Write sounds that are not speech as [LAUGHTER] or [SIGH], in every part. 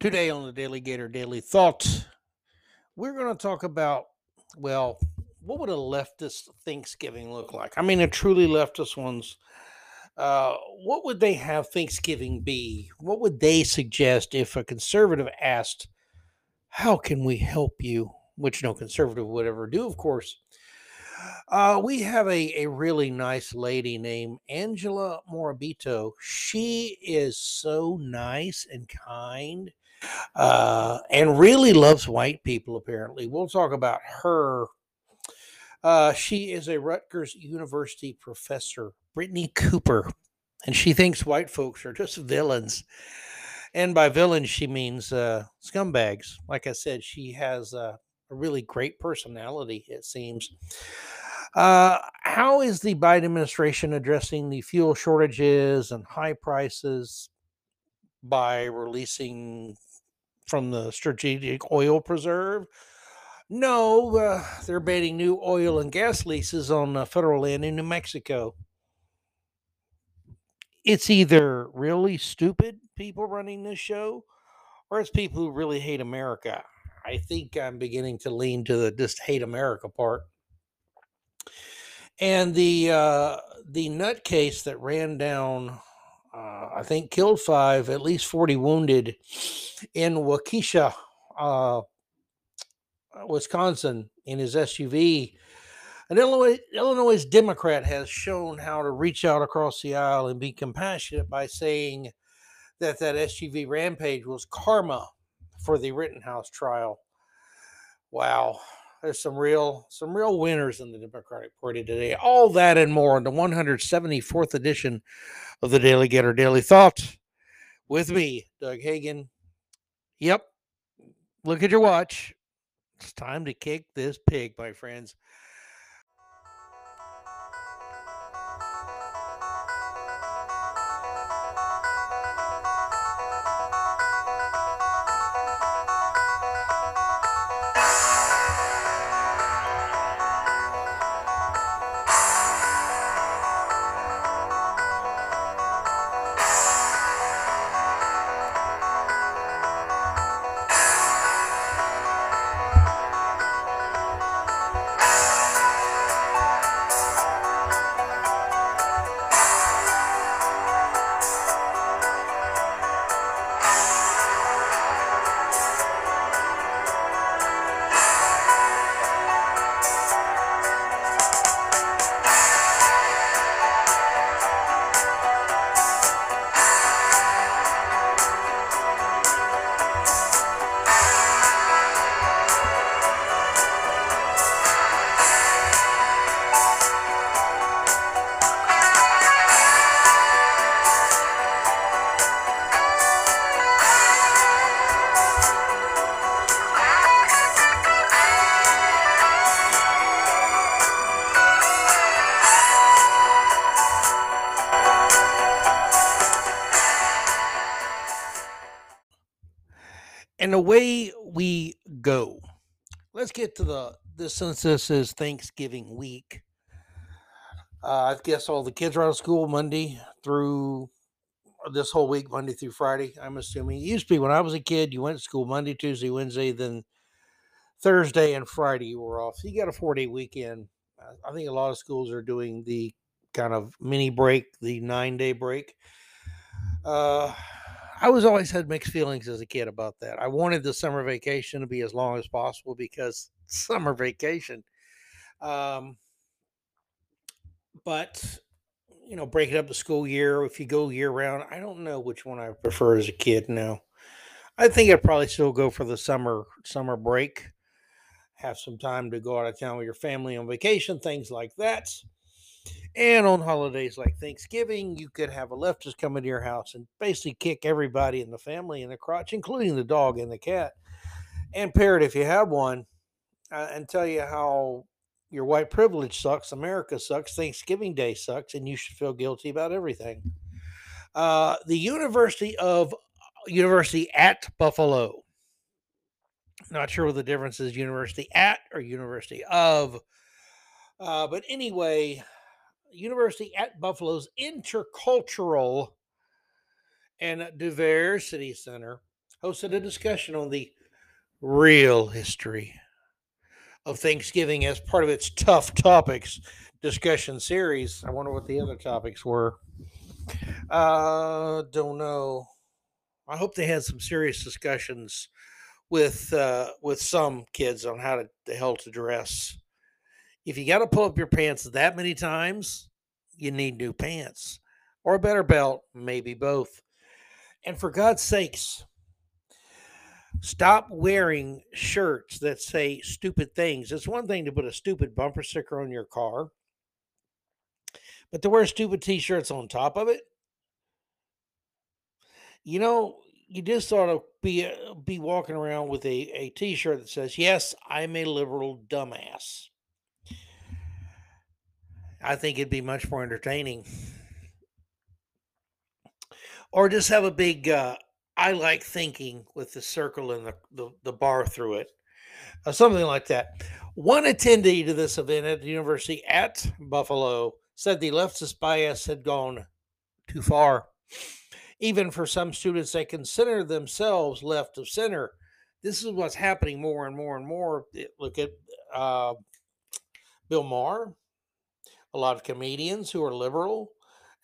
Today on the DaleyGator DaleyThoughts, we're going to talk about, well, what would a leftist Thanksgiving look like? I mean, a truly leftist one's. Uh, what would they have Thanksgiving be? What would they suggest if a conservative asked, How can we help you? Which no conservative would ever do, of course. Uh, we have a, a really nice lady named Angela Morabito. She is so nice and kind uh, and really loves white people, apparently. We'll talk about her. Uh, she is a Rutgers University professor, Brittney Cooper, and she thinks white folks are just villains. And by villains, she means uh, scumbags. Like I said, she has a really great personality, it seems. Uh, how is the Biden administration addressing the fuel shortages and high prices by releasing from the strategic oil preserve? No, uh, they're banning new oil and gas leases on uh, federal land in New Mexico. It's either really stupid people running this show or it's people who really hate America. I think I'm beginning to lean to the just hate America part. And the uh, the nutcase that ran down, uh, I think, killed five, at least forty wounded, in Waukesha, uh, Wisconsin, in his SUV. An Illinois, Illinois Democrat has shown how to reach out across the aisle and be compassionate by saying that that SUV rampage was karma for the Rittenhouse trial. Wow, there's some real some real winners in the Democratic Party today. All that and more in the 174th edition of the DaleyGator DaleyThoughts with me, Doug Hagin. Yep. Look at your watch. It's time to kick this pig, my friends. Get to the this since this is Thanksgiving week. Uh, I guess all the kids are out of school Monday through this whole week, Monday through Friday. I'm assuming it used to be when I was a kid, you went to school Monday, Tuesday, Wednesday, then Thursday and Friday you were off. So you got a four day weekend. I think a lot of schools are doing the kind of mini break, the nine day break. Uh, I was always had mixed feelings as a kid about that. I wanted the summer vacation to be as long as possible because summer vacation. Um, but you know, breaking up the school year, if you go year round, I don't know which one I prefer as a kid now. I think I'd probably still go for the summer summer break. Have some time to go out of town with your family on vacation, things like that. And on holidays like Thanksgiving, you could have a leftist come into your house and basically kick everybody in the family in the crotch, including the dog and the cat, and parrot if you have one, uh, and tell you how your white privilege sucks, America sucks, Thanksgiving Day sucks, and you should feel guilty about everything. Uh, the University of University at Buffalo. Not sure what the difference is, University at or University of. Uh, but anyway, University at Buffalo's Intercultural and Diversity Center hosted a discussion on the real history of Thanksgiving as part of its tough topics discussion series. I wonder what the other topics were. Uh, don't know. I hope they had some serious discussions with uh, with some kids on how to the hell to dress. If you got to pull up your pants that many times, you need new pants or a better belt, maybe both. And for God's sakes, stop wearing shirts that say stupid things. It's one thing to put a stupid bumper sticker on your car, but to wear stupid t shirts on top of it, you know, you just ought to be uh, be walking around with a, a t-shirt that says, Yes, I'm a liberal dumbass. I think it'd be much more entertaining. Or just have a big uh, I like thinking with the circle and the, the, the bar through it. Uh, something like that. One attendee to this event at the university at Buffalo said the leftist bias had gone too far even for some students that consider themselves left of center. This is what's happening more and more and more. Look at uh, Bill Maher, a lot of comedians who are liberal,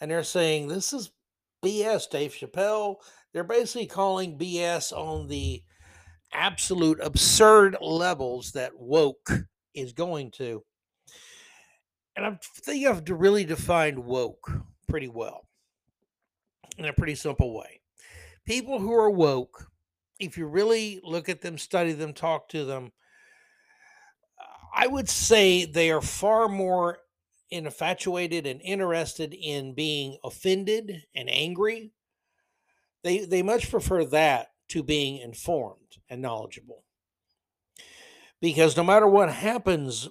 and they're saying this is BS. Dave Chappelle, they're basically calling BS on the absolute absurd levels that woke is going to. And I think I've to really defined woke pretty well in a pretty simple way. People who are woke, if you really look at them, study them, talk to them, I would say they are far more infatuated and interested in being offended and angry. They they much prefer that to being informed and knowledgeable. Because no matter what happens,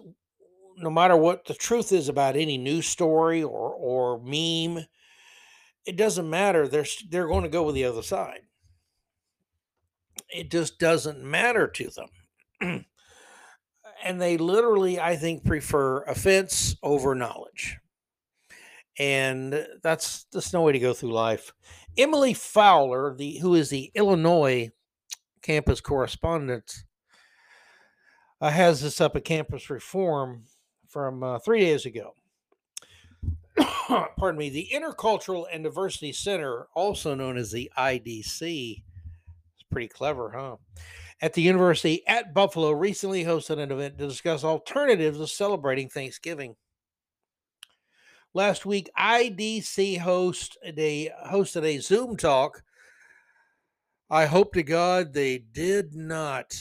no matter what the truth is about any news story or or meme, it doesn't matter. They're they're going to go with the other side. It just doesn't matter to them. [CLEARS THROAT] and they literally, I think, prefer offense over knowledge. And that's that's no way to go through life. Emily Fowler, the who is the Illinois campus correspondent, uh, has this up at Campus Reform from uh, three days ago. [COUGHS] pardon me, the Intercultural and Diversity Center, also known as the IDC, it's pretty clever, huh? At the university at Buffalo, recently hosted an event to discuss alternatives to celebrating Thanksgiving. Last week, IDC hosted a, hosted a Zoom talk. I hope to God they did not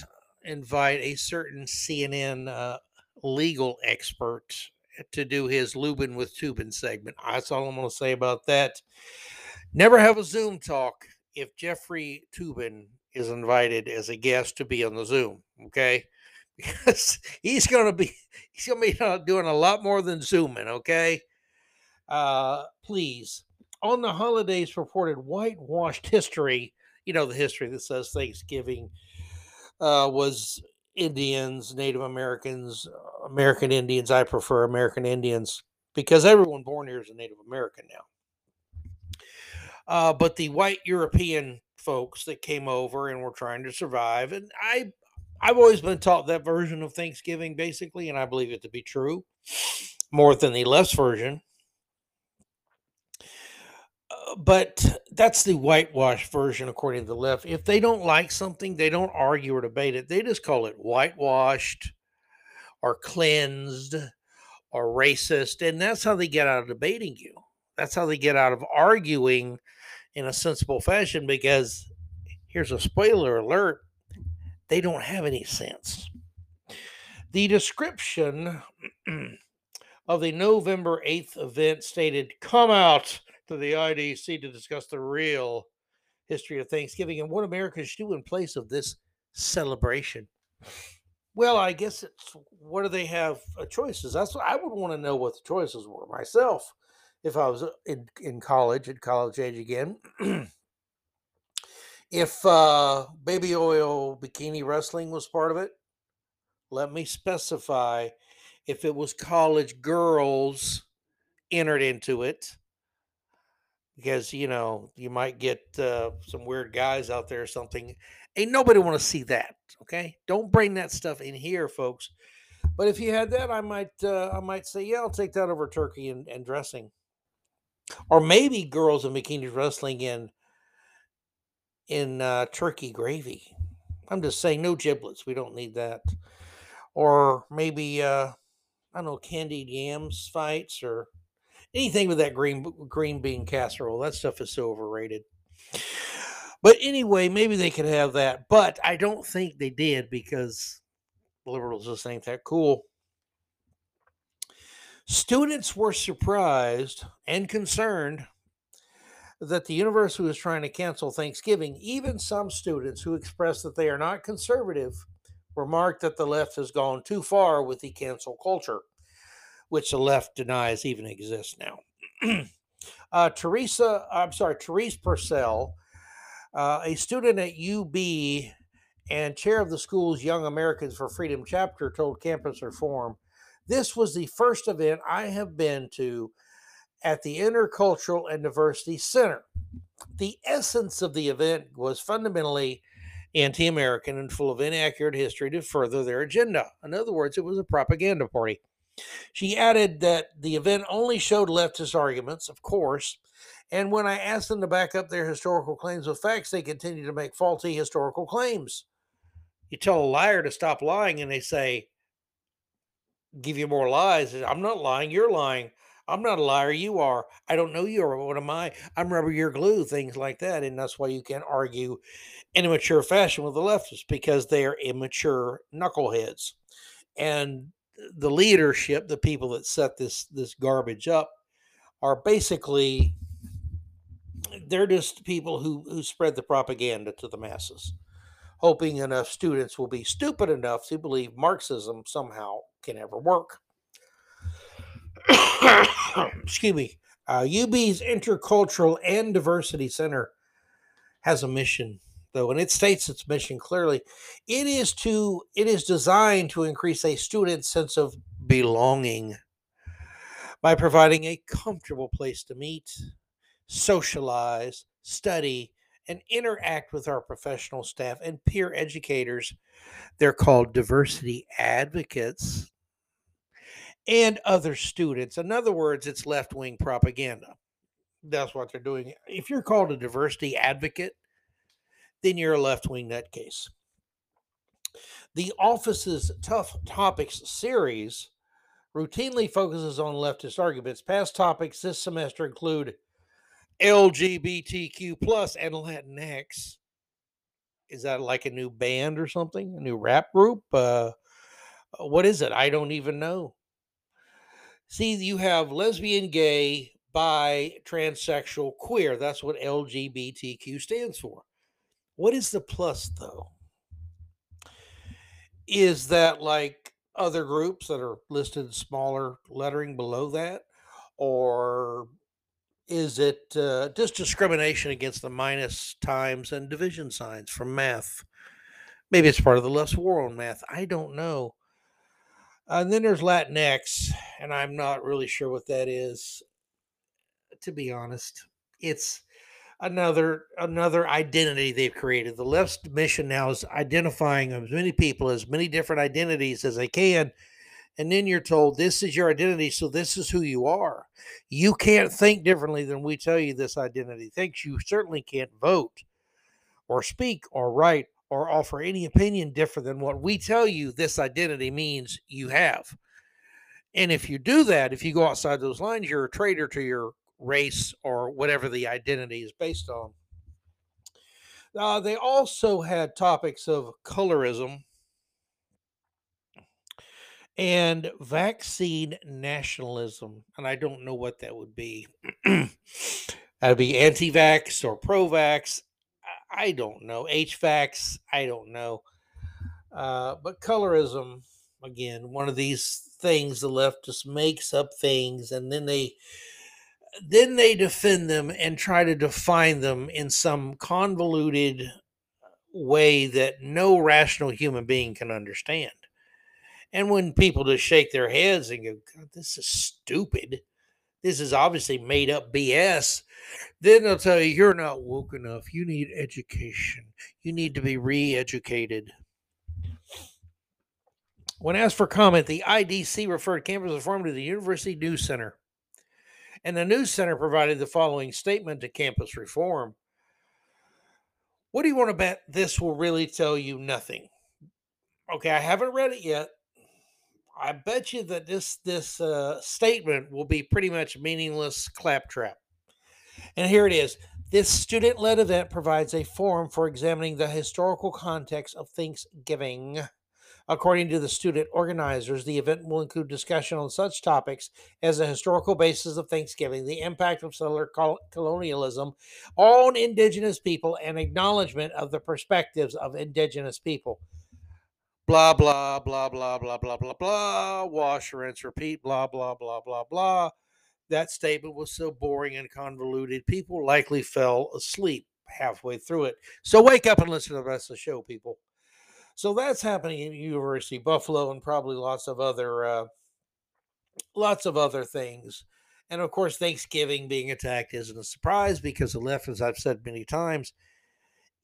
invite a certain CNN uh, legal expert to do his Lubin with Toobin segment. That's all I'm going to say about that. Never have a Zoom talk if Jeffrey Toobin is invited as a guest to be on the Zoom. Okay, [LAUGHS] because he's going to be he's going to be uh, doing a lot more than zooming. Okay, uh, please. On the holidays purported whitewashed history, you know the history that says Thanksgiving uh, was Indians, Native Americans, American Indians. I prefer American Indians because everyone born here is a Native American now. Uh, but the white European folks that came over and were trying to survive, and I, I've always been taught that version of Thanksgiving basically, and I believe it to be true more than the less version but that's the whitewash version, according to the left. If they don't like something, they don't argue or debate it. They just call it whitewashed or cleansed or racist. And that's how they get out of debating you. That's how they get out of arguing in a sensible fashion because here's a spoiler alert they don't have any sense. The description [CLEARS THROAT] of the November 8th event stated, Come out to the IDC to discuss the real history of Thanksgiving and what Americans do in place of this celebration. Well, I guess it's what do they have uh, choices? That's what I would want to know what the choices were myself if I was uh, in, in college, at college age again. [CLEARS THROAT] if uh, baby oil bikini wrestling was part of it, let me specify if it was college girls entered into it because you know you might get uh, some weird guys out there or something. Ain't nobody want to see that. Okay, don't bring that stuff in here, folks. But if you had that, I might uh, I might say yeah, I'll take that over turkey and, and dressing, or maybe girls in bikinis wrestling in in uh, turkey gravy. I'm just saying, no giblets. We don't need that. Or maybe uh, I don't know, candied yams fights or anything with that green green bean casserole. That stuff is so overrated. But anyway, maybe they could have that. But I don't think they did because liberals just ain't that cool. Students were surprised and concerned that the university was trying to cancel Thanksgiving. Even some students who expressed that they are not conservative remarked that the left has gone too far with the cancel culture, which the left denies even exists now. [CLEARS THROAT] uh, Teresa, I'm sorry, Therese Purcell, uh, a student at UB and chair of the school's Young Americans for Freedom chapter, told Campus Reform, This was the first event I have been to at the Intercultural and Diversity Center. The essence of the event was fundamentally anti American and full of inaccurate history to further their agenda. In other words, it was a propaganda party. She added that the event only showed leftist arguments, of course, and when I asked them to back up their historical claims with facts, they continue to make faulty historical claims. You tell a liar to stop lying, and they say, give you more lies. I'm not lying, you're lying. I'm not a liar. You are. I don't know you are. What am I? I'm rubber, you're glue, things like that. And that's why you can't argue in a mature fashion with the leftists because they are immature knuckleheads. And the leadership, the people that set this this garbage up, are basically they're just people who who spread the propaganda to the masses, hoping enough students will be stupid enough to believe Marxism somehow can ever work. [COUGHS] excuse me, uh, UB's Intercultural and Diversity Center has a mission, though, and it states its mission clearly. It is to it is designed to increase a student's sense of belonging by providing a comfortable place to meet, socialize, study, and interact with our professional staff and peer educators. They're called diversity advocates and other students. In other words, it's left wing propaganda. That's what they're doing. If you're called a diversity advocate, then you're a left wing nutcase. The office's Tough Topics series routinely focuses on leftist arguments. Past topics this semester include LGBTQ plus and Latinx. Is that like a new band or something? A new rap group? Uh, what is it? I don't even know. See, you have lesbian, gay, bi, transsexual, queer. That's what LGBTQ stands for. What is the plus, though? Is that like other groups that are listed smaller lettering below that? Or is it uh, just discrimination against the minus, times, and division signs from math? Maybe it's part of the less war on math. I don't know. And then there's Latinx, and I'm not really sure what that is. To be honest, it's another another identity they've created. The left's mission now is identifying as many people as many different identities as they can. And then you're told this is your identity, so this is who you are. You can't think differently than we tell you this identity thinks. You certainly can't vote or speak or write or offer any opinion different than what we tell you this identity means you have. And if you do that, if you go outside those lines, you're a traitor to your race or whatever the identity is based on. Uh, they also had topics of colorism and vaccine nationalism. And I don't know what that would be. [CLEARS THROAT] That'd be anti vax or pro vax. I don't know. HVACs, I don't know. Uh, but colorism, again, one of these things the left just makes up things and then they then they defend them and try to define them in some convoluted way that no rational human being can understand. And when people just shake their heads and go, God, this is stupid, this is obviously made up BS, then they'll tell you you're not woke enough. You need education. You need to be re educated. When asked for comment, the IDC referred campus reform to the University News Center. And the News Center provided the following statement to campus reform. What do you want to bet this will really tell you nothing? Okay, I haven't read it yet. I bet you that this this uh, statement will be pretty much meaningless claptrap. And here it is. This student led event provides a forum for examining the historical context of Thanksgiving. According to the student organizers, the event will include discussion on such topics as the historical basis of Thanksgiving, the impact of settler colonialism on Indigenous people, and acknowledgement of the perspectives of Indigenous people. Blah, blah, blah, blah, blah, blah, blah, blah. Wash, rinse, repeat, blah, blah, blah, blah, blah. That statement was so boring and convoluted, people likely fell asleep halfway through it. So wake up and listen to the rest of the show, people so that's happening in university buffalo and probably lots of other uh, lots of other things and of course thanksgiving being attacked isn't a surprise because the left as i've said many times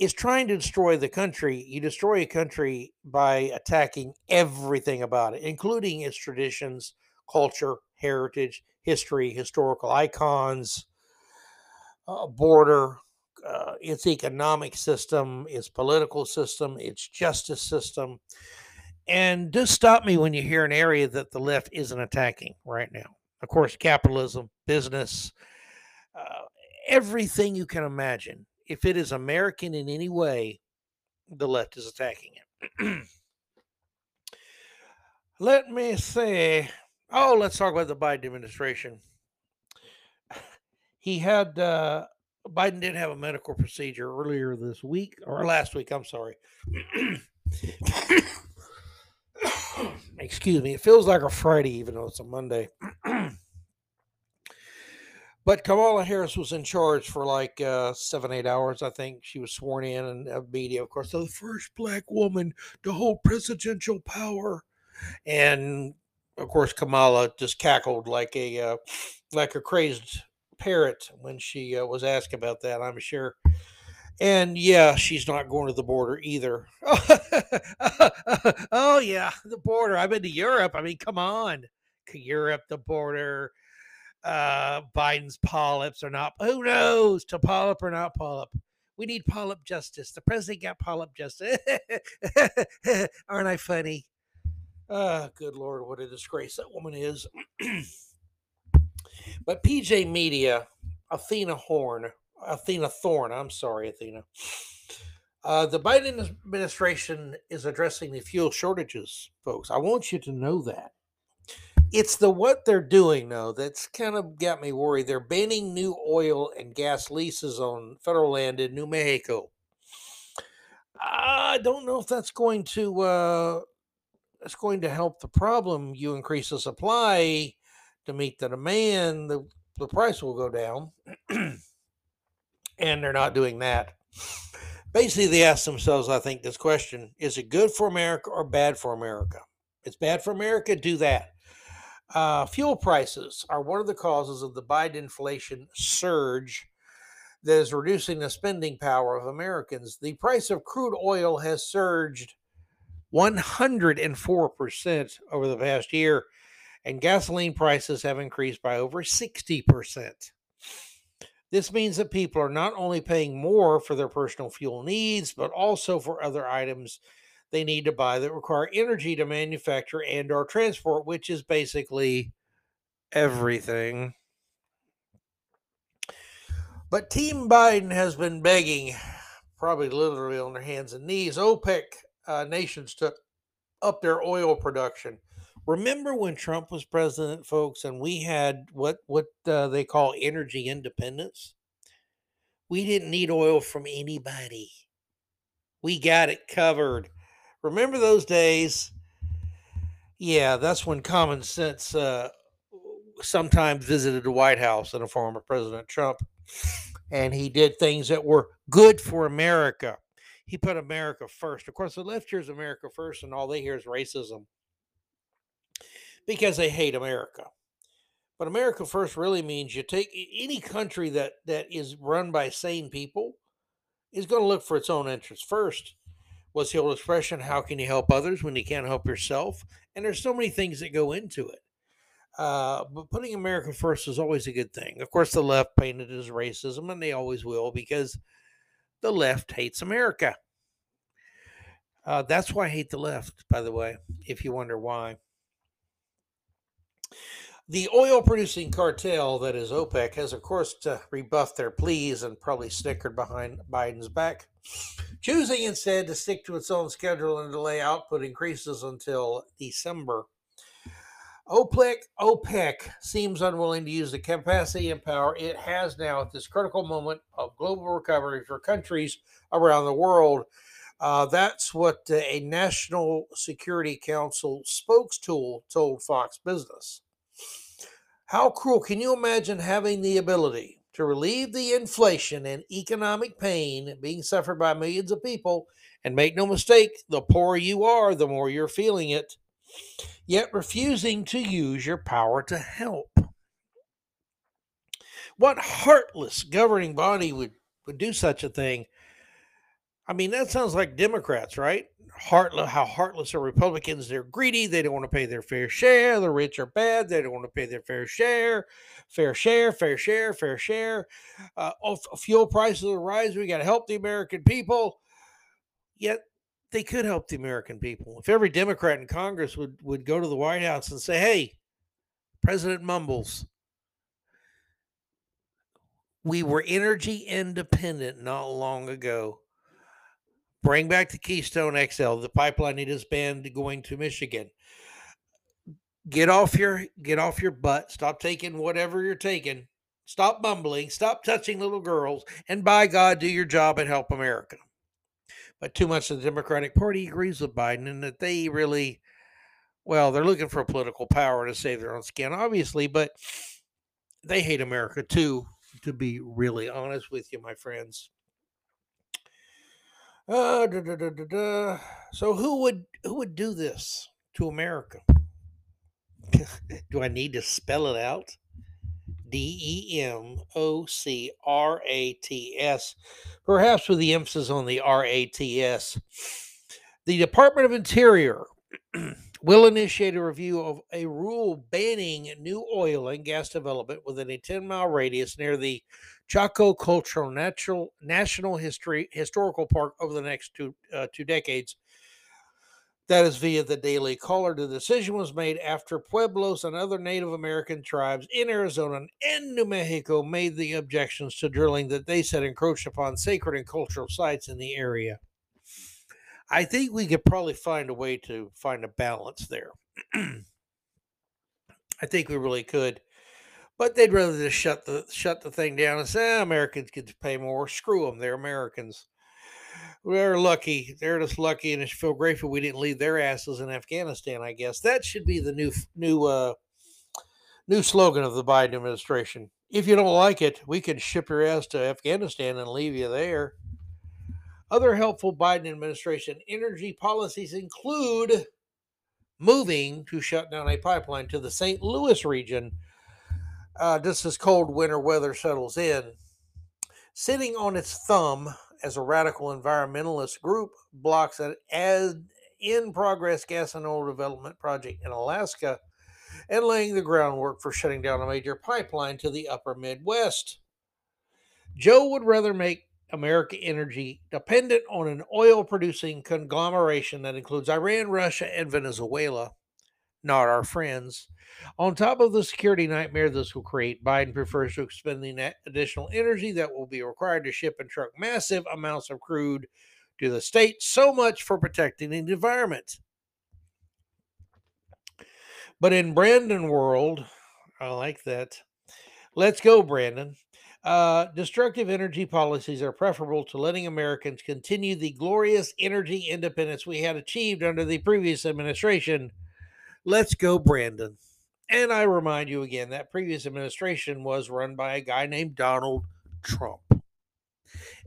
is trying to destroy the country. You destroy a country by attacking everything about it, including its traditions, culture, heritage, history, historical icons, uh, border, uh, its economic system, its political system, its justice system. And just stop me when you hear an area that the left isn't attacking right now. Of course, capitalism, business, uh, everything you can imagine if it is American in any way, the left is attacking it. [CLEARS THROAT] Let me say, oh, let's talk about the Biden administration. He had, uh, Biden did have a medical procedure earlier this week, or last week, I'm sorry. [COUGHS] Excuse me. It feels like a Friday, even though it's a Monday. [COUGHS] But Kamala Harris was in charge for like uh, seven, eight hours. I think she was sworn in and uh, media, of course, the first black woman to hold presidential power. And of course, Kamala just cackled like a uh, like a crazed parrot when she uh, was asked about that. I'm sure. And yeah, she's not going to the border either. [LAUGHS] oh yeah, the border. I've been to Europe. I mean, come on, Europe, the border uh, Biden's polyps or not. Who knows? To polyp or not polyp. We need polyp justice. The president got polyp justice. [LAUGHS] Aren't I funny? Oh, good Lord, what a disgrace that woman is. [CLEARS THROAT] but PJ Media, Athena Horn, Athena Thorne, I'm sorry, Athena. Uh, the Biden administration is addressing the fuel shortages, folks. I want you to know that. It's the what they're doing though that's kind of got me worried. They're banning new oil and gas leases on federal land in New Mexico. I don't know if that's going to uh, that's going to help the problem. You increase the supply to meet the demand, the, the price will go down. [CLEARS THROAT] and they're not doing that. Basically, they ask themselves, I think, this question is it good for America or bad for America? It's bad for America, do that. Uh, fuel prices are one of the causes of the Biden inflation surge that is reducing the spending power of Americans. The price of crude oil has surged 104% over the past year, and gasoline prices have increased by over 60%. This means that people are not only paying more for their personal fuel needs, but also for other items they need to buy that require energy to manufacture and or transport, which is basically everything. But Team Biden has been begging, probably literally on their hands and knees. OPEC uh, nations to up their oil production. Remember when Trump was president, folks, and we had what what uh, they call energy independence? We didn't need oil from anybody. We got it covered. Remember those days? Yeah, that's when common sense uh, sometimes visited the White House in the form of President Trump. And he did things that were good for America. He put America first. Of course, the left hears America first, and all they hear is racism because they hate America. But America first really means you take any country that that is run by sane people is going to look for its own interests first. What's the old expression? How can you help others when you can't help yourself? And there's so many things that go into it. Uh, but putting America first is always a good thing. Of course, the left painted as racism, and they always will because the left hates America. Uh, that's why I hate the left, by the way, if you wonder why. The oil producing cartel that is OPEC has, of course, to rebuff their pleas and probably snickered behind Biden's back, choosing instead to stick to its own schedule and delay output increases until December. OPEC, OPEC seems unwilling to use the capacity and power it has now at this critical moment of global recovery for countries around the world. Uh, that's what a National Security Council tool told Fox Business. How cruel can you imagine having the ability to relieve the inflation and economic pain being suffered by millions of people? And make no mistake, the poorer you are, the more you're feeling it, yet refusing to use your power to help. What heartless governing body would, would do such a thing? I mean, that sounds like Democrats, right? Heartless, how heartless are Republicans? They're greedy. They don't want to pay their fair share. The rich are bad. They don't want to pay their fair share. Fair share, fair share, fair share. Uh, fuel prices are rising. We got to help the American people. Yet they could help the American people if every Democrat in Congress would would go to the White House and say, "Hey, President Mumbles, we were energy independent not long ago." Bring back the Keystone XL, the pipeline it has been going to Michigan. Get off your get off your butt. Stop taking whatever you're taking. Stop mumbling. Stop touching little girls. And by God, do your job and help America. But too much of the Democratic Party agrees with Biden and that they really, well, they're looking for political power to save their own skin, obviously, but they hate America too, to be really honest with you, my friends. Uh, da, da, da, so who would who would do this to America? [LAUGHS] do I need to spell it out? D E M O C R A T S, perhaps with the emphasis on the R A T S. The Department of Interior [CLEARS THROAT] will initiate a review of a rule banning new oil and gas development within a 10 mile radius near the Chaco Cultural Natural National History Historical Park over the next two uh, two decades. That is via the Daily Caller. The decision was made after Pueblos and other Native American tribes in Arizona and New Mexico made the objections to drilling that they said encroached upon sacred and cultural sites in the area. I think we could probably find a way to find a balance there. [CLEARS THROAT] I think we really could. But they'd rather just shut the shut the thing down and say ah, Americans get to pay more. Screw them, they're Americans. They're lucky. They're just lucky, and I feel grateful we didn't leave their asses in Afghanistan. I guess that should be the new new uh, new slogan of the Biden administration. If you don't like it, we can ship your ass to Afghanistan and leave you there. Other helpful Biden administration energy policies include moving to shut down a pipeline to the St. Louis region uh, just as cold winter weather settles in. Sitting on its thumb as a radical environmentalist group blocks an in progress gas and oil development project in Alaska and laying the groundwork for shutting down a major pipeline to the upper Midwest. Joe would rather make America energy dependent on an oil producing conglomeration that includes Iran, Russia, and Venezuela not our friends. On top of the security nightmare this will create, Biden prefers to expend the additional energy that will be required to ship and truck massive amounts of crude to the state. So much for protecting the environment. But in Brandon world, I like that. Let's go, Brandon. Uh, destructive energy policies are preferable to letting Americans continue the glorious energy independence we had achieved under the previous administration Let's go, Brandon. And I remind you again that previous administration was run by a guy named Donald Trump.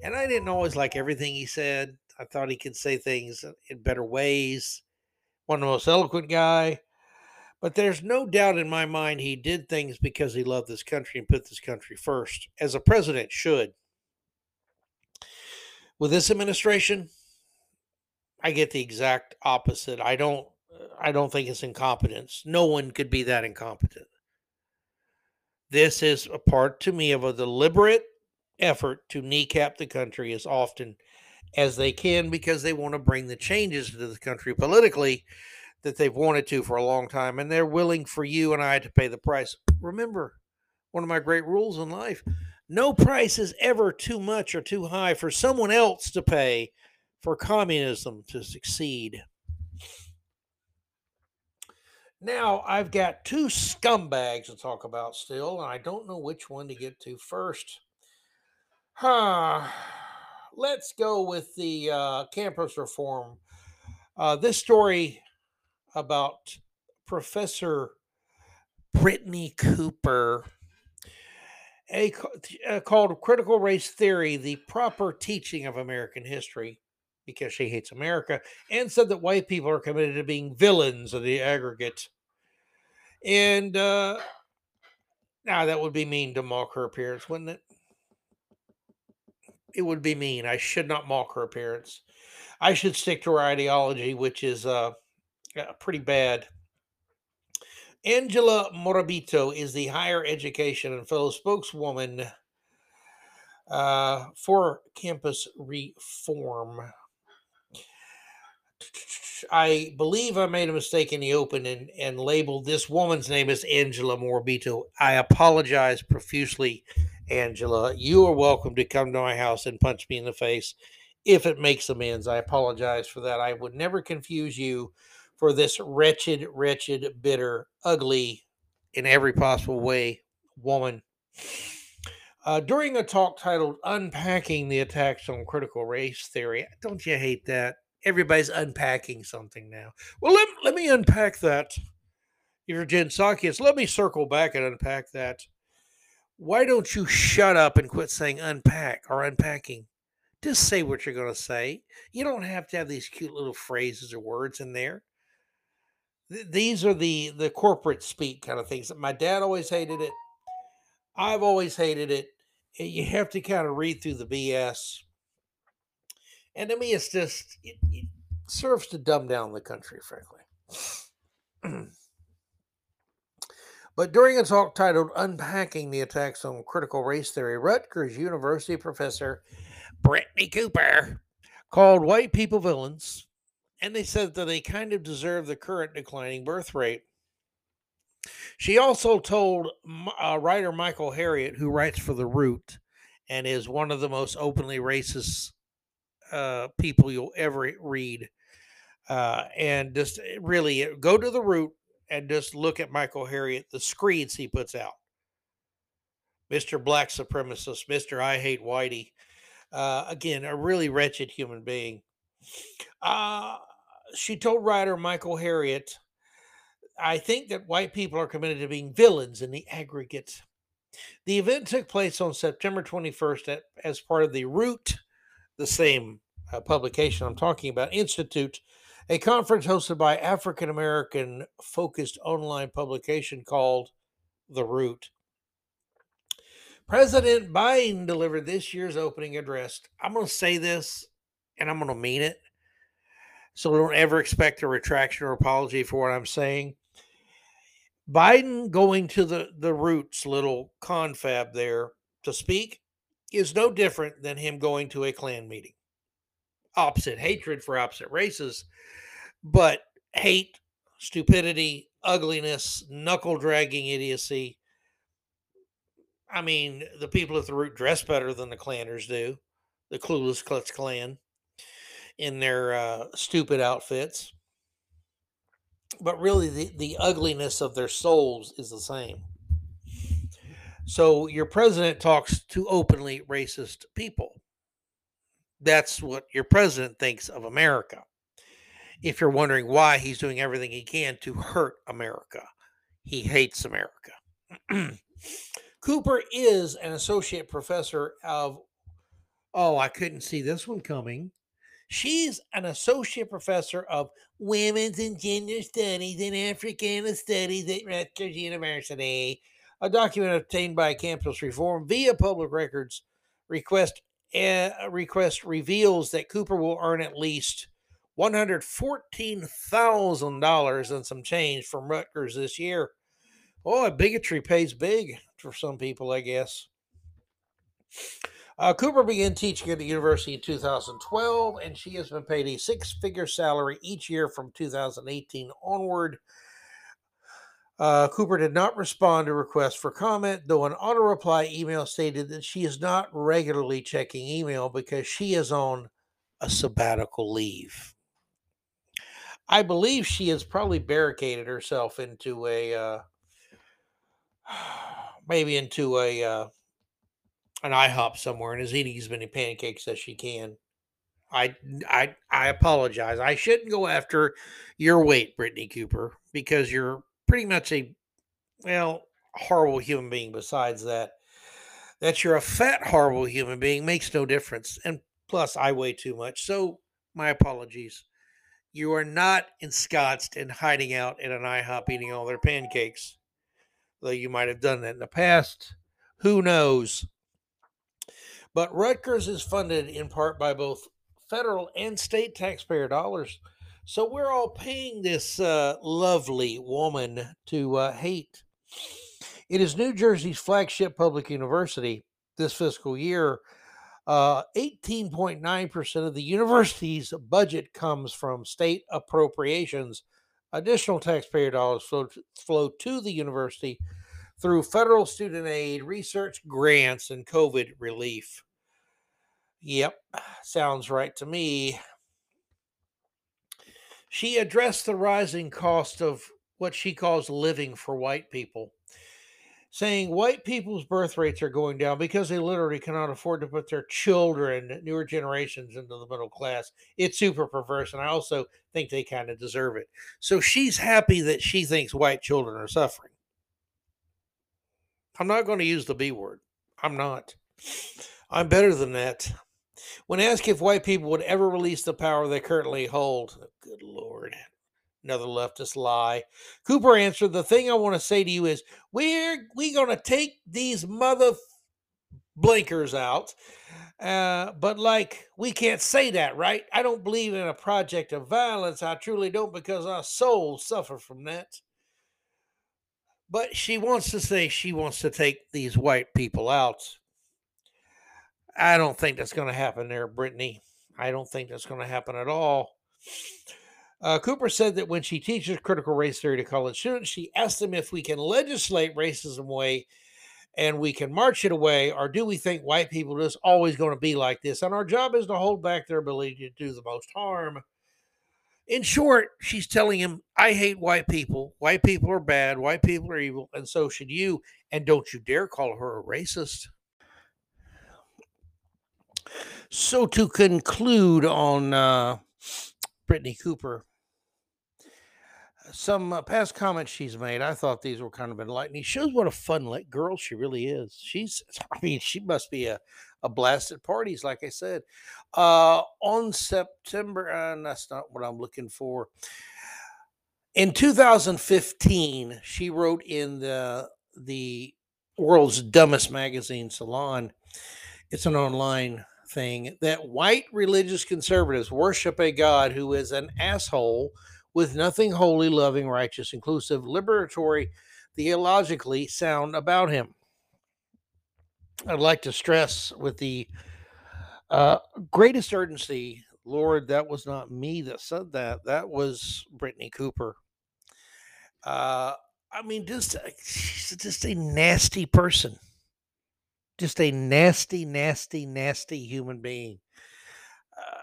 And I didn't always like everything he said. I thought he could say things in better ways. One of the most eloquent guy. But there's no doubt in my mind he did things because he loved this country and put this country first, as a president should. With this administration, I get the exact opposite. I don't I don't think it's incompetence. No one could be that incompetent. This is a part to me of a deliberate effort to kneecap the country as often as they can because they want to bring the changes to the country politically that they've wanted to for a long time and they're willing for you and I to pay the price. Remember, one of my great rules in life no price is ever too much or too high for someone else to pay for communism to succeed. Now, I've got two scumbags to talk about still, and I don't know which one to get to first. Huh. [SIGHS] Let's go with the uh, campus reform. Uh, this story about Professor Brittney Cooper, a, a, called Critical Race Theory, the proper teaching of American history, because she hates America, and said that white people are committed to being villains of the aggregate. And uh, now that would be mean to mock her appearance, wouldn't it? It would be mean. I should not mock her appearance. I should stick to her ideology, which is uh, pretty bad. Angela Morabito is the higher education and fellow spokeswoman uh, for campus reform. I believe I made a mistake in the open and, and labeled this woman's name as Angela Morabito. I apologize profusely, Angela. You are welcome to come to my house and punch me in the face if it makes amends. I apologize for that. I would never confuse you for this wretched, wretched, bitter, ugly, in every possible way woman. Uh, during a talk titled Unpacking the Attacks on Critical Race Theory, don't you hate that? Everybody's unpacking something now. Well, let, let me unpack that. If you're Jen Psaki's, let me circle back and unpack that. Why don't you shut up and quit saying unpack or unpacking? Just say what you're going to say. You don't have to have these cute little phrases or words in there these are the the corporate speak kind of things. My dad always hated it. I've always hated it. Eh, you have to kind of read through the BS. And to me, it's just it, it serves to dumb down the country, frankly. [CLEARS THROAT] but during a talk titled "Unpacking the Attacks on Critical Race Theory," Rutgers University professor Brittney Cooper called white people villains and they said that they kind of deserve the current declining birth rate. She also told uh, writer Michael Harriot, who writes for The Root and is one of the most openly racist uh, people you'll ever read, uh, and just eh, really uh, go to The Root and just look at Michael Harriot, the screeds he puts out. Mr. Black Supremacist, Mr. I Hate Whitey. Uh, again, a really wretched human being. Uh, she told writer Michael Harriot, I think that white people are committed to being villains in the aggregate. The event took place on September 21st at, as part of the Root, the same uh, publication I'm talking about, Institute, a conference hosted by African American focused online publication called The Root. President Biden delivered this year's opening address. I'm going to say this and I'm going to mean it. So don't ever expect a retraction or apology for what I'm saying. Biden going to the, the roots little confab there to speak is no different than him going to a Klan meeting. Opposite hatred for opposite races, but hate, stupidity, ugliness, knuckle dragging idiocy. I mean, the people at the root dress better than the Klanners do, the clueless Klutz Klan in their uh, stupid outfits. But really, the, the ugliness of their souls is the same. So your president talks to openly racist people. That's what your president thinks of America. If you're wondering why he's doing everything he can to hurt America, he hates America. [CLEARS THROAT] Cooper is an associate professor of, oh, I couldn't see this one coming She's an associate professor of women's and gender studies and Africana studies at Rutgers University. A document obtained by Campus Reform via public records request request reveals that Cooper will earn at least $114,000 and some change from Rutgers this year. Oh, bigotry pays big for some people, I guess. Uh, Cooper began teaching at the university in 2012, and she has been paid a six figure salary each year from 2018 onward. Uh, Cooper did not respond to requests for comment, though an auto reply email stated that she is not regularly checking email because she is on a sabbatical leave. I believe she has probably barricaded herself into a uh, [SIGHS] maybe into a uh, an IHOP somewhere and is eating as many pancakes as she can. I I I apologize. I shouldn't go after your weight, Brittney Cooper, because you're pretty much a well horrible human being. Besides that, that you're a fat horrible human being makes no difference. And plus, I weigh too much. So my apologies. You are not ensconced and hiding out in an IHOP eating all their pancakes, though you might have done that in the past. Who knows? But Rutgers is funded in part by both federal and state taxpayer dollars. So we're all paying this uh, lovely woman to uh, hate. It is New Jersey's flagship public university this fiscal year. Uh, 18.9% of the university's budget comes from state appropriations. Additional taxpayer dollars flow flow to the university through federal student aid, research grants, and COVID relief. Yep, sounds right to me. She addressed the rising cost of what she calls living for white people, saying white people's birth rates are going down because they literally cannot afford to put their children, newer generations, into the middle class. It's super perverse, and I also think they kind of deserve it. So she's happy that she thinks white children are suffering. I'm not going to use the B word. I'm not. I'm better than that. When asked if white people would ever release the power they currently hold, good Lord, another leftist lie. Cooper answered, "The thing I want to say to you is, we're we gonna take these mother blinkers out." Uh, but like we can't say that, right? I don't believe in a project of violence. I truly don't because our souls suffer from that. But she wants to say she wants to take these white people out. I don't think that's going to happen there, Brittney. I don't think that's going to happen at all. Uh, Cooper said that when she teaches critical race theory to college students, she asked them if we can legislate racism away and we can march it away, or do we think white people are just always going to be like this? And our job is to hold back their ability to do the most harm. In short, she's telling him, I hate white people. White people are bad. White people are evil. And so should you. And don't you dare call her a racist. So, to conclude on uh, Brittney Cooper, some uh, past comments she's made, I thought these were kind of enlightening. Shows what a fun girl she really is. She's, [LAUGHS] I mean, she must be a, a blast at parties, like I said. Uh, on September, and that's not what I'm looking for. In 2015, she wrote in the the world's dumbest magazine, Salon. It's an online thing that white religious conservatives worship a God who is an asshole with nothing holy, loving, righteous, inclusive, liberatory, theologically sound about him. I'd like to stress with the uh, greatest urgency, Lord, that was not me that said that. That was Brittney Cooper. Uh, I mean, just she's just a nasty person, just a nasty, nasty, nasty human being. Uh,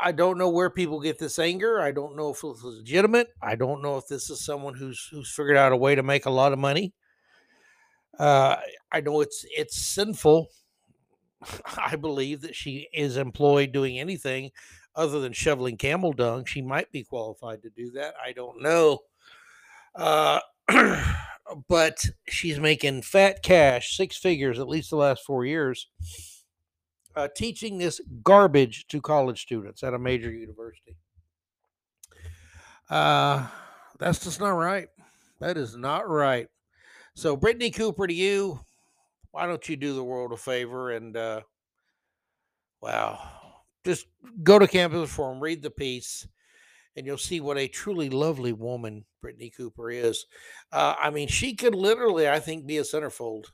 I don't know where people get this anger. I don't know if it's legitimate. I don't know if this is someone who's who's figured out a way to make a lot of money. Uh, I know it's it's sinful. [LAUGHS] I believe that she is employed doing anything other than shoveling camel dung. She might be qualified to do that. I don't know. Uh, [CLEARS THROAT] but she's making fat cash, six figures, at least the last four years, uh, teaching this garbage to college students at a major university. Uh, that's just not right. That is not right. So, Brittney Cooper, to you, why don't you do the world a favor and, uh, wow, just go to Campus Reform, read the piece, and you'll see what a truly lovely woman Brittney Cooper is. Uh, I mean, she could literally, I think, be a centerfold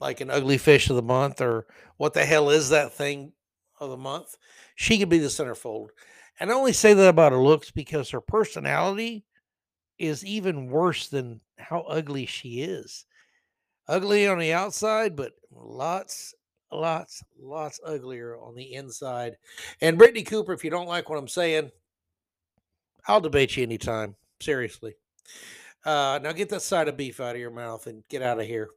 like an ugly fish of the month or what the hell is that thing of the month. She could be the centerfold. And I only say that about her looks because her personality is even worse than how ugly she is. Ugly on the outside, but lots, lots, lots uglier on the inside. And Brittney Cooper, if you don't like what I'm saying, I'll debate you anytime. Seriously. Uh, now get that side of beef out of your mouth and get out of here.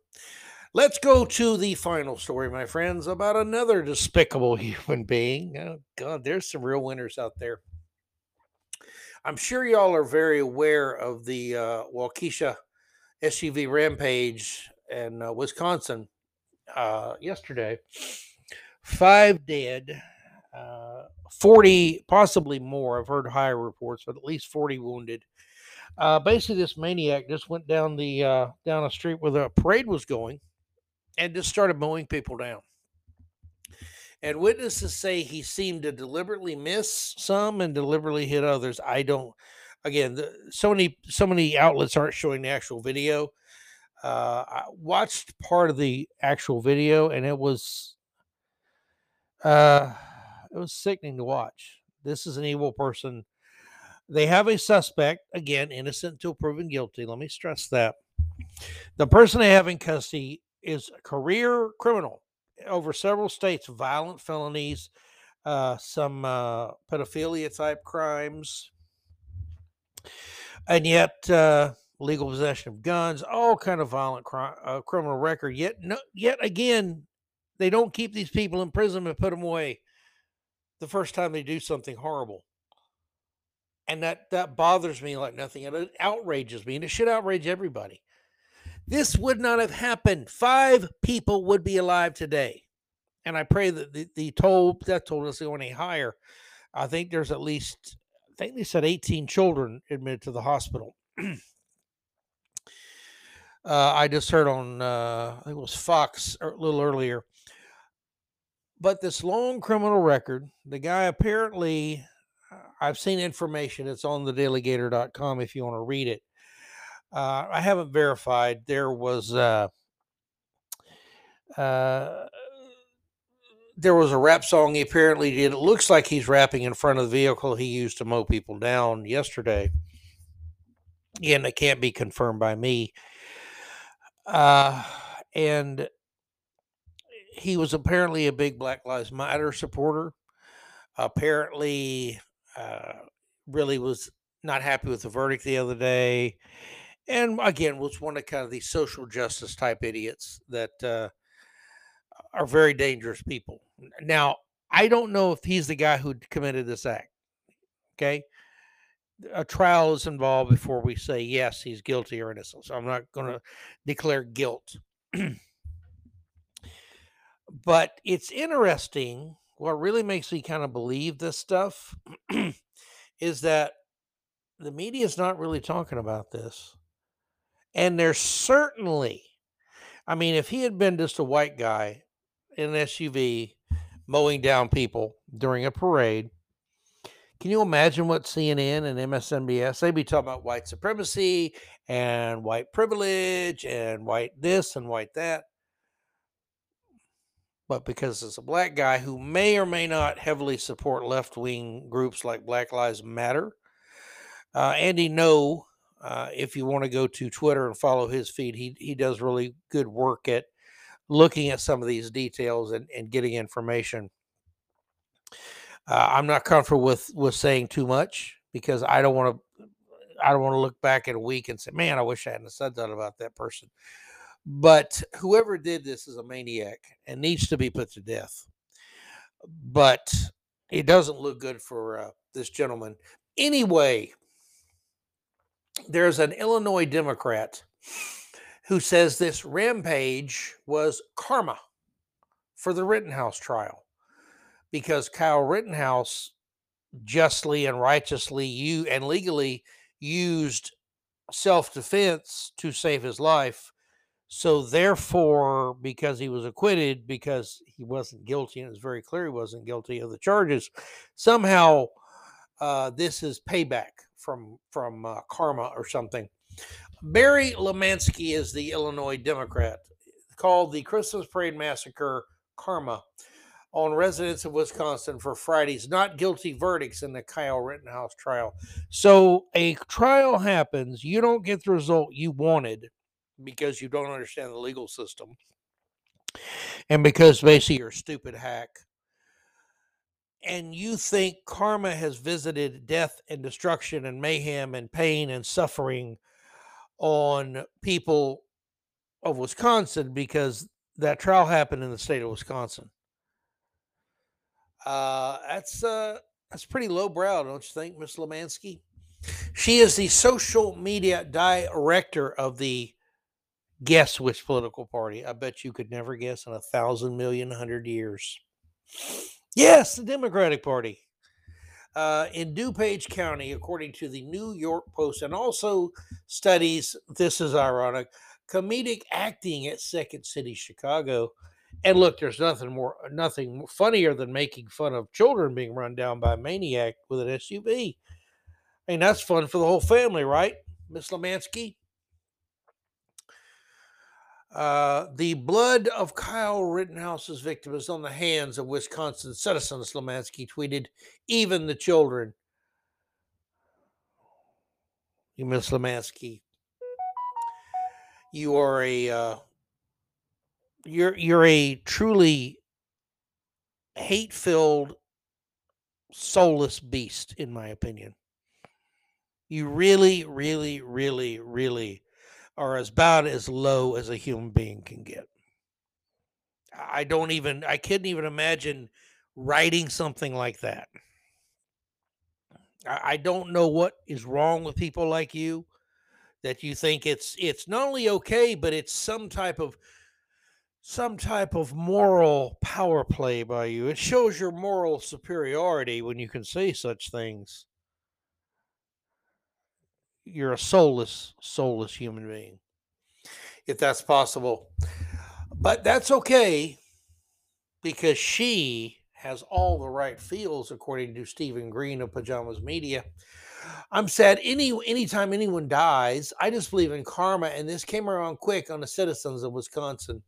Let's go to the final story, my friends, about another despicable [LAUGHS] human being. Oh, God, there's some real winners out there. I'm sure y'all are very aware of the uh, Waukesha SUV rampage in uh, Wisconsin uh, yesterday. Five dead, uh, 40, possibly more. I've heard higher reports, but at least 40 wounded. Uh, basically, this maniac just went down the uh, down a street where the parade was going and just started mowing people down. And witnesses say he seemed to deliberately miss some and deliberately hit others. I don't. Again, the, so many so many outlets aren't showing the actual video. Uh, I watched part of the actual video, and it was uh, it was sickening to watch. This is an evil person. They have a suspect, again, innocent until proven guilty. Let me stress that. The person they have in custody is a career criminal over several states, violent felonies, uh, some uh, pedophilia type crimes, and yet uh, legal possession of guns, all kind of violent crime, uh, criminal record. Yet, no, yet again, they don't keep these people in prison and put them away the first time they do something horrible. And that that bothers me like nothing. It outrages me, and it should outrage everybody. This would not have happened. Five people would be alive today. And I pray that the, the toll death toll is going any higher. I think there's at least, I think they said 18 children admitted to the hospital. [CLEARS THROAT] uh, I just heard on, uh, I think it was Fox a little earlier. But this long criminal record, the guy apparently, uh, I've seen information. It's on the daleygator.com if you want to read it. Uh, I haven't verified. There was uh, uh, there was a rap song he apparently did. It looks like he's rapping in front of the vehicle he used to mow people down yesterday. Again, it can't be confirmed by me. Uh, and he was apparently a big Black Lives Matter supporter. Apparently, uh, really was not happy with the verdict the other day and again was one of kind of these social justice type idiots that uh, are very dangerous people. Now, I don't know if he's the guy who committed this act. Okay, a trial is involved before we say yes, he's guilty or innocent. So I'm not going to declare guilt. [CLEARS THROAT] but it's interesting. What really makes me kind of believe this stuff [CLEARS THROAT] is that the media is not really talking about this. And there's certainly, I mean, if he had been just a white guy in an SUV mowing down people during a parade, can you imagine what CNN and MSNBS they'd be talking about white supremacy and white privilege and white this and white that? But because it's a black guy who may or may not heavily support left wing groups like Black Lives Matter, uh, Andy Ngo, uh, if you want to go to Twitter and follow his feed, he he does really good work at looking at some of these details and, and getting information. Uh, I'm not comfortable with with saying too much because I don't want to I don't want to look back in a week and say, man, I wish I hadn't said that about that person. But whoever did this is a maniac and needs to be put to death. But it doesn't look good for uh, this gentleman. Anyway, there's an Illinois Democrat who says this rampage was karma for the Rittenhouse trial because Kyle Rittenhouse justly and righteously you and legally used self-defense to save his life. So therefore because he was acquitted because he wasn't guilty and it's very clear he wasn't guilty of the charges somehow uh, this is payback from from uh, karma or something. Mary Lemanski is the illinois democrat called the christmas parade massacre karma on residents of Wisconsin for Friday's not guilty verdicts in the Kyle Rittenhouse trial. So a trial happens, you don't get the result you wanted because you don't understand the legal system. And because basically you're a stupid hack. And you think karma has visited death and destruction and mayhem and pain and suffering on people of Wisconsin because that trial happened in the state of Wisconsin. Uh, that's uh, that's pretty lowbrow, don't you think, Miss Lemanski? She is the social media director of the guess which political party. I bet you could never guess in a thousand million hundred years. Yes, the Democratic Party. Uh, in DuPage County, according to the New York Post, and also studies, this is ironic, comedic acting at Second City, Chicago. And look, there's nothing more, nothing funnier than making fun of children being run down by a maniac with an SUV. I mean, that's fun for the whole family, right, Miss Lemanski? Uh, the blood of Kyle Rittenhouse's victim is on the hands of Wisconsin citizens, Lemanski tweeted, even the children. You, Miss Lemanski, you are a uh, you're you're a truly hate-filled soulless beast in my opinion. You really really really really are as about as low as a human being can get. I don't even i couldn't even imagine writing something like that. I, I don't know what is wrong with people like you that you think it's it's not only okay but it's some type of some type of moral power play by you. It shows your moral superiority when you can say such things. You're a soulless, soulless human being, if that's possible. But that's okay because she has all the right feels, according to Stephen Green of Pajamas Media. I'm sad any anytime anyone dies, I just believe in karma, and this came around quick on the citizens of Wisconsin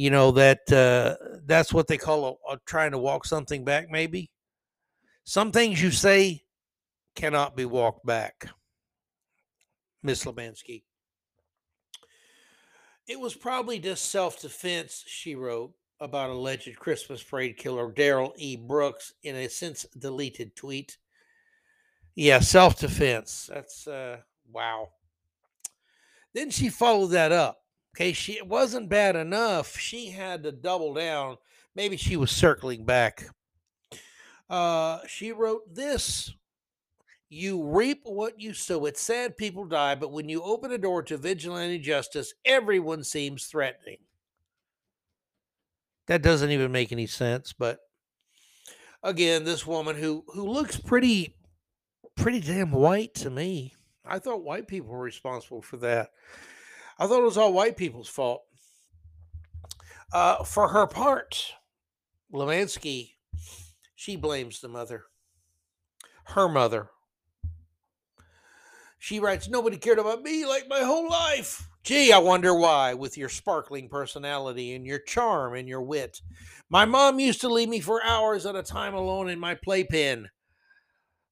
you know that uh, that's what they call a, a trying to walk something back maybe? Some things you say cannot be walked back miss Lemanski it was probably just self-defense she wrote about alleged christmas parade killer Darrell e. Brooks in a since deleted tweet. Yeah self-defense that's uh wow. Then she followed that up Okay, she it wasn't bad enough. She had to double down. Maybe she was circling back. Uh, she wrote this You reap what you sow. It's sad people die, but when you open a door to vigilante justice, everyone seems threatening. That doesn't even make any sense, but again, this woman who who looks pretty pretty damn white to me. I thought white people were responsible for that. I thought it was all white people's fault. Uh, for her part, Lemanski, she blames the mother, her mother. She writes, Nobody cared about me like my whole life. Gee, I wonder why, with your sparkling personality and your charm and your wit. My mom used to leave me for hours at a time alone in my playpen.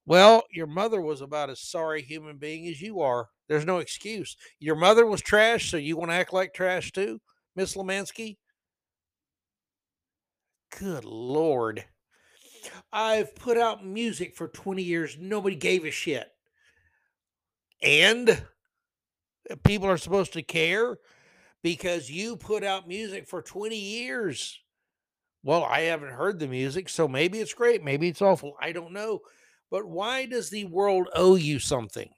Well, your mother was about as sorry human being as you are. There's no excuse. Your mother was trash, so you want to act like trash too, Miss Lemanski? Good Lord. I've put out music for 20 years. Nobody gave a shit. And uh, people are supposed to care because you put out music for 20 years. Well, I haven't heard the music, so maybe it's great. Maybe it's awful. I don't know. But why does the world owe you something?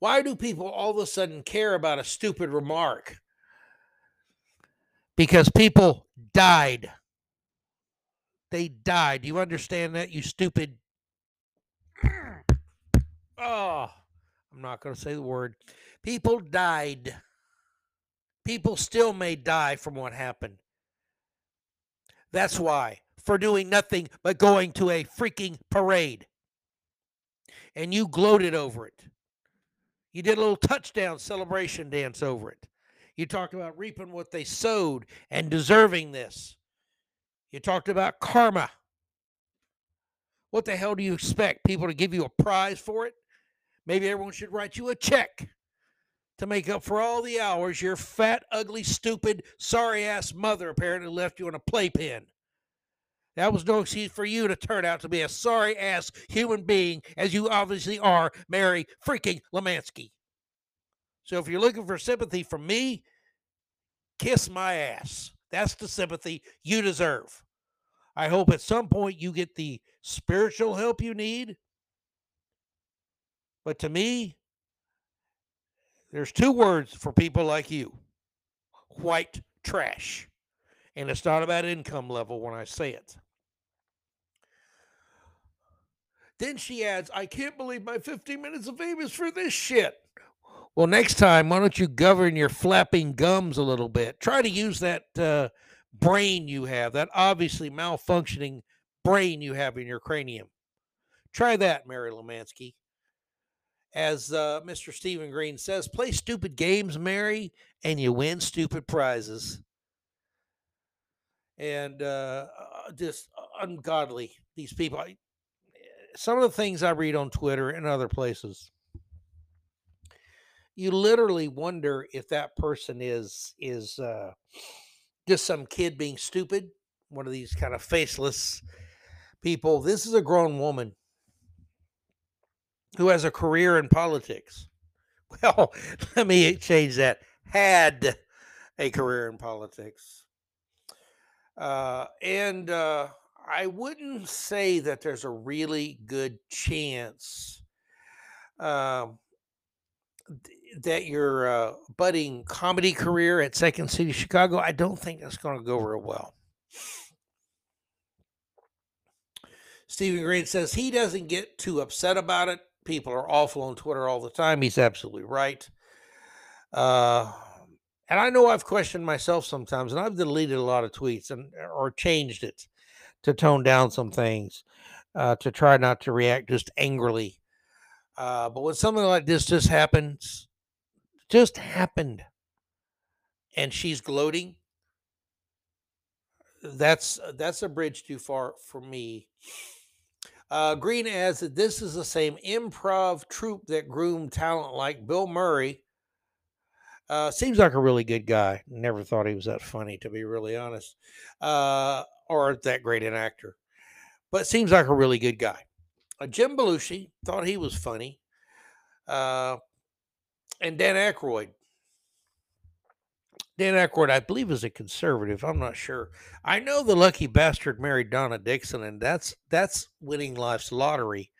Why do people all of a sudden care about a stupid remark? because people died. They died. Do you understand that, you stupid? [CLEARS THROAT] Oh, I'm not going to say the word. People died. People still may die from what happened. That's why, for doing nothing but going to a freaking parade. And you gloated over it. You did a little touchdown celebration dance over it. You talked about reaping what they sowed and deserving this. You talked about karma. What the hell do you expect? People to give you a prize for it? Maybe everyone should write you a check to make up for all the hours your fat, ugly, stupid, sorry ass mother apparently left you in a playpen. That was no excuse for you to turn out to be a sorry ass human being, as you obviously are, Mary freaking Lemanski. So if you're looking for sympathy from me, kiss my ass. That's the sympathy you deserve. I hope at some point you get the spiritual help you need. But to me, there's two words for people like you white trash. And it's not about income level when I say it. Then she adds, I can't believe my 15 minutes of fame is for this shit. Well, next time, why don't you govern your flapping gums a little bit? Try to use that uh, brain you have, that obviously malfunctioning brain you have in your cranium. Try that, Mary Lemanski as uh, Mr. Stephen Green says, play stupid games, Mary, and you win stupid prizes. And uh, uh just ungodly, these people. Some of the things I read on Twitter and other places, you literally wonder if that person is is uh, just some kid being stupid, one of these kind of faceless people. This is a grown woman who has a career in politics. [LAUGHS] Well, let me change that. Had a career in politics. Uh, and uh, I wouldn't say that there's a really good chance uh, that your uh, budding comedy career at Second City Chicago, I don't think that's going to go real well. Stephen Green says he doesn't get too upset about it people are awful on Twitter all the time. He's absolutely right. Uh, and I know I've questioned myself sometimes, and I've deleted a lot of tweets and or changed it to tone down some things uh, to try not to react just angrily. Uh, but when something like this just happens, just happened, and she's gloating, that's that's a bridge too far for me. Uh, Green adds that this is the same improv troupe that groomed talent like Bill Murray. Uh, seems like a really good guy. Never thought he was that funny, to be really honest, uh, or that great an actor. But seems like a really good guy. Uh, Jim Belushi thought he was funny, uh, and Dan Aykroyd Dan Aykroyd, I believe, is a conservative. I'm not sure. I know the lucky bastard married Donna Dixon, and that's that's winning life's lottery.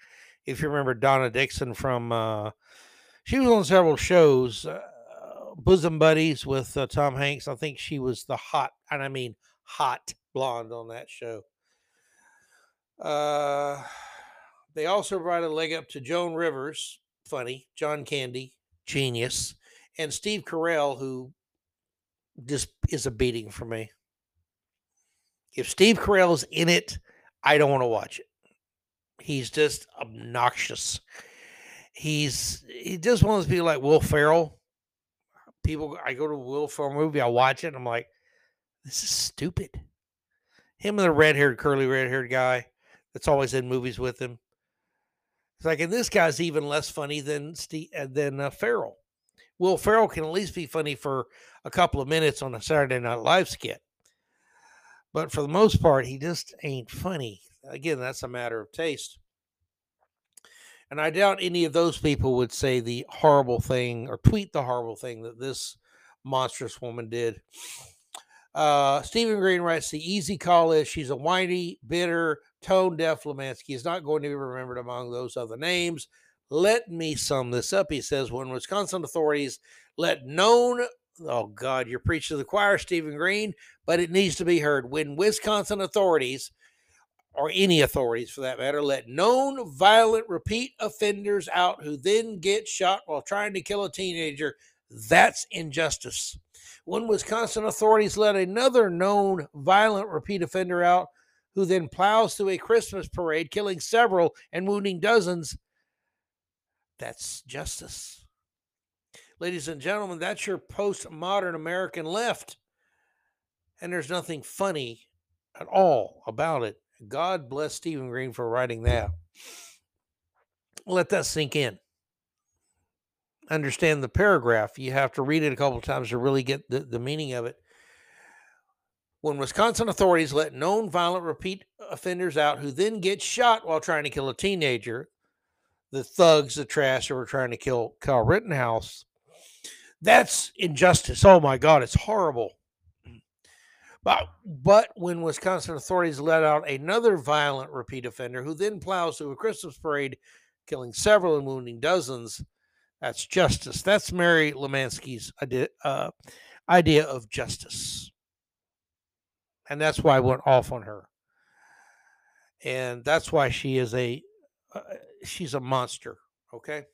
If you remember Donna Dixon from, uh, she was on several shows, uh, bosom buddies with uh, Tom Hanks. I think she was the hot, and I mean hot blonde on that show. Uh, they also brought a leg up to Joan Rivers, funny, John Candy, genius, and Steve Carell, who just is a beating for me. If Steve Carell's in it, I don't want to watch it. He's just obnoxious. He's he just wants to be like Will Ferrell. People, I go to Will Ferrell movie, I watch it, and I'm like, this is stupid. Him and the red haired, curly red haired guy that's always in movies with him. It's like, and this guy's even less funny than Steve uh, than uh, Ferrell. Will Ferrell can at least be funny for a couple of minutes on a Saturday Night Live skit. But for the most part, he just ain't funny. Again, that's a matter of taste. And I doubt any of those people would say the horrible thing or tweet the horrible thing that this monstrous woman did. Uh, Stephen Green writes the easy call is she's a whiny, bitter, tone deaf Lemanski is not going to be remembered among those other names. Let me sum this up. He says when Wisconsin authorities let known oh God, you're preaching to the choir, Stephen Green, but it needs to be heard. When Wisconsin authorities, or any authorities for that matter, let known violent repeat offenders out who then get shot while trying to kill a teenager, that's injustice. When Wisconsin authorities let another known violent repeat offender out who then plows through a Christmas parade, killing several and wounding dozens, that's justice. Ladies and gentlemen, that's your postmodern American left. And there's nothing funny at all about it. God bless Stephen Green for writing that. Let that sink in. Understand the paragraph. You have to read it a couple of times to really get the, the meaning of it. When Wisconsin authorities let known violent repeat offenders out who then get shot while trying to kill a teenager, the thugs, the trash who were trying to kill Kyle Rittenhouse, that's injustice. Oh my God, it's horrible. But, but when Wisconsin authorities let out another violent repeat offender who then plows through a Christmas parade, killing several and wounding dozens, that's justice. That's Mary Lemanski's idea, uh, idea of justice. And that's why I went off on her. And that's why she is a uh, she's a monster, okay?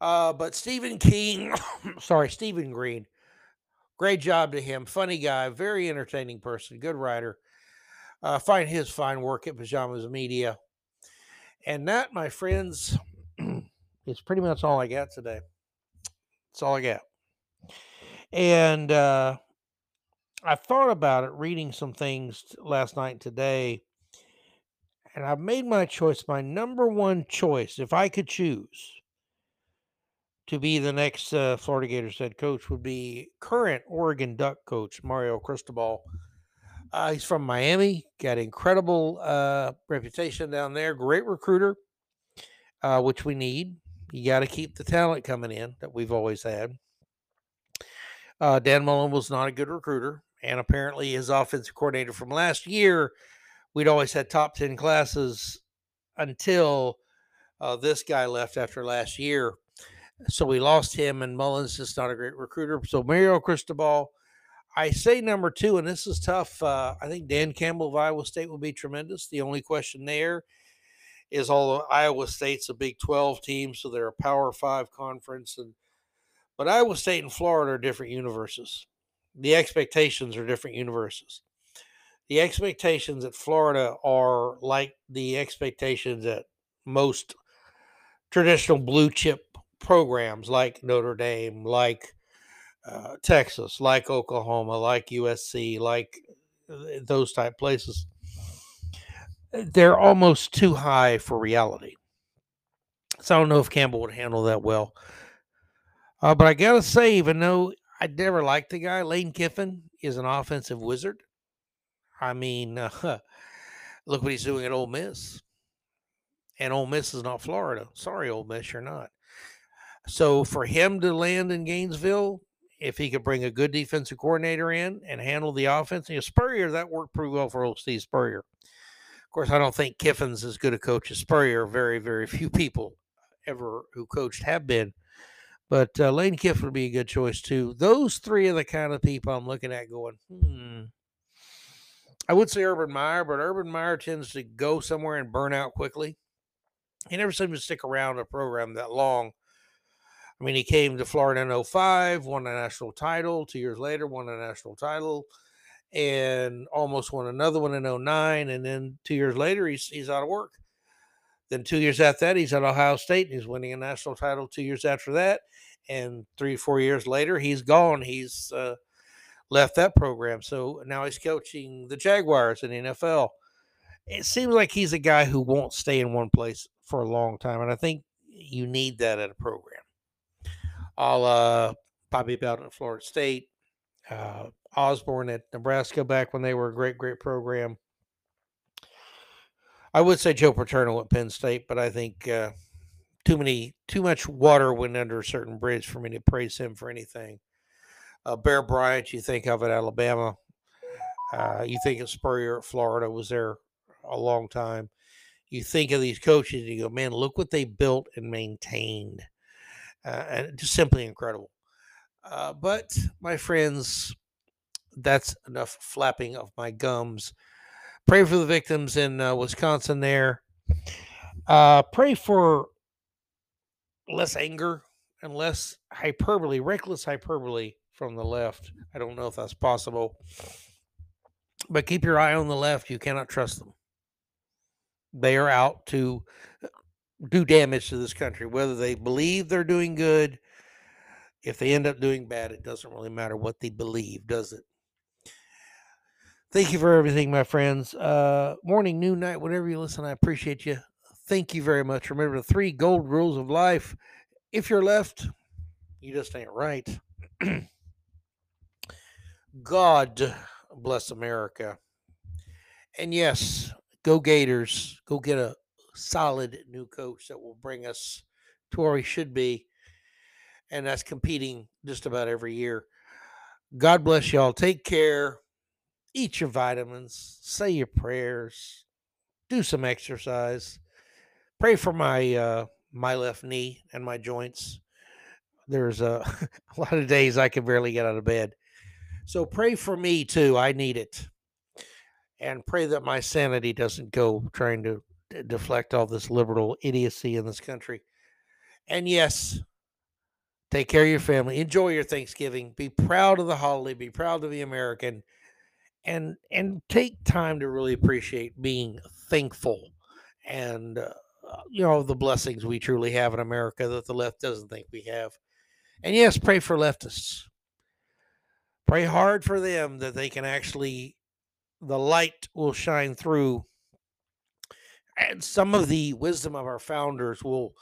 Uh, but Stephen King, [COUGHS] sorry, Stephen Green, great job to him. Funny guy, very entertaining person, good writer. Uh, find his fine work at Pajamas Media. And that, my friends, is pretty much all I got today. That's all I got. And uh, I thought about it reading some things last night today. And I've made my choice. My number one choice, if I could choose, to be the next uh, Florida Gators head coach would be current Oregon Duck coach Mario Cristobal. Uh, he's from Miami, got incredible uh, reputation down there, great recruiter, uh, which we need. You got to keep the talent coming in that we've always had. Uh, Dan Mullen was not a good recruiter, and apparently his offensive coordinator from last year, we'd always had top 10 classes until uh, this guy left after last year so we lost him, and Mullins is not a great recruiter. So Mario Cristobal, I say number two, and this is tough. Uh, I think Dan Campbell of Iowa State will be tremendous. The only question there is all Iowa State's a Big 12 team, so they're a Power Five conference, and but Iowa State and Florida are different universes. The expectations are different universes. The expectations at Florida are like the expectations at most traditional blue chip programs like Notre Dame, like uh, Texas, like Oklahoma, like USC, like uh, those type places, they're almost too high for reality. So I don't know if Campbell would handle that well. Uh, but I gotta say, even though I never liked the guy, Lane Kiffin is an offensive wizard. I mean, [LAUGHS] uh, look what he's doing at Ole Miss. And Ole Miss is not Florida. Sorry, Ole Miss, you're not. So for him to land in Gainesville, if he could bring a good defensive coordinator in and handle the offense, you know, Spurrier, that worked pretty well for old Steve Spurrier. Course, I don't think Kiffin's as good a coach as Spurrier. Very, very [LAUGHS] few people ever who coached have been. But uh, Lane Kiffin would be a good choice too. Those three are the kind of people I'm looking at going, hmm. I would say Urban Meyer, but Urban Meyer tends to go somewhere and burn out quickly. He never seems to stick around a program that long I mean, he came to Florida in 05, won a national title. Two years later, won a national title and almost won another one in 09. And then two years later, he's, he's out of work. Then two years after that, he's at Ohio State and he's winning a national title two years after that. And three, four years later, he's gone. He's uh, left that program. So now he's coaching the Jaguars in the NFL. It seems like he's a guy who won't stay in one place for a long time. And I think you need that at a program a la Bobby Bowden at Florida State, uh, Osborne at Nebraska back when they were a great, great program. I would say Joe Paterno at Penn State, but I think uh, too many, too much water went under a certain bridge for me to praise him for anything. Uh, Bear Bryant, you think of at Alabama. Uh, you think of Spurrier at Florida, was there a long time. You think of these coaches and you go, man, look what they built and maintained uh, and just simply incredible. Uh, but my friends, that's enough flapping of my gums. Pray for the victims in uh, Wisconsin there. Uh, pray for less anger and less hyperbole, reckless hyperbole from the left. I don't know if that's possible. But keep your eye on the left. You cannot trust them. They are out to do damage to this country, whether they believe they're doing good. If they end up doing bad, it doesn't really matter what they believe, does it? Thank you for everything, my friends. Uh, morning, noon, night, whatever you listen, I appreciate you. Thank you very much. Remember the three gold rules of life. If you're left, you just ain't right. [CLEARS THROAT] God bless America. And yes, go Gators. Go get a solid new coach that will bring us to where we should be. And that's competing just about every year. God bless y'all. Take care. Eat your vitamins. Say your prayers. Do some exercise. Pray for my uh, my left knee and my joints. There's a, [LAUGHS] a lot of days I can barely get out of bed. So pray for me too. I need it. And pray that my sanity doesn't go trying to d- deflect all this liberal idiocy in this country. And yes, take care of your family. Enjoy your Thanksgiving. Be proud of the holiday. Be proud to be American. And and take time to really appreciate being thankful and uh, you know the blessings we truly have in America that the left doesn't think we have. And yes, pray for leftists. Pray hard for them that they can actually, the light will shine through. And some of the wisdom of our founders will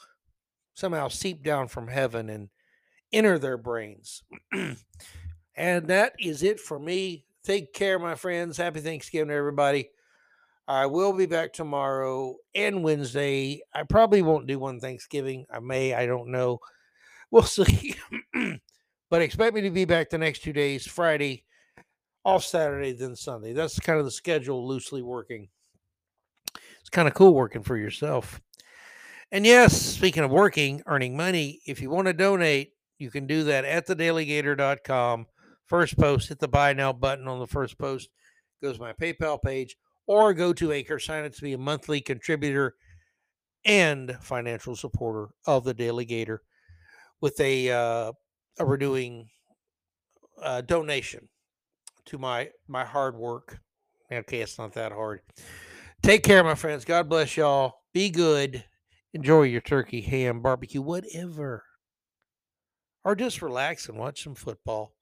somehow seep down from heaven and enter their brains. [CLEARS THROAT] and that is it for me. Take care, my friends. Happy Thanksgiving to everybody. I will be back tomorrow and Wednesday. I probably won't do one Thanksgiving. I may, I don't know. We'll [LAUGHS] see. but expect me to be back the next two days Friday, off Saturday, then Sunday. That's kind of the schedule loosely working. It's kind of cool working for yourself. And yes, speaking of working, earning money, if you want to donate, you can do that at thedaleygator.com. First post, hit the buy now button on the first post, goes my PayPal page, or go to Anchor, sign up to be a monthly contributor and financial supporter of the DaleyGator with a uh, a renewing uh, donation to my my hard work. Okay, it's not that hard. Take care, my friends. God bless y'all. Be good. Enjoy your turkey, ham, barbecue, whatever. Or just relax and watch some football.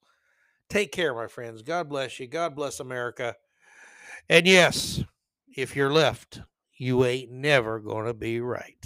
Take care, my friends. God bless you. God bless America. And yes, if you're left, you ain't never going to be right.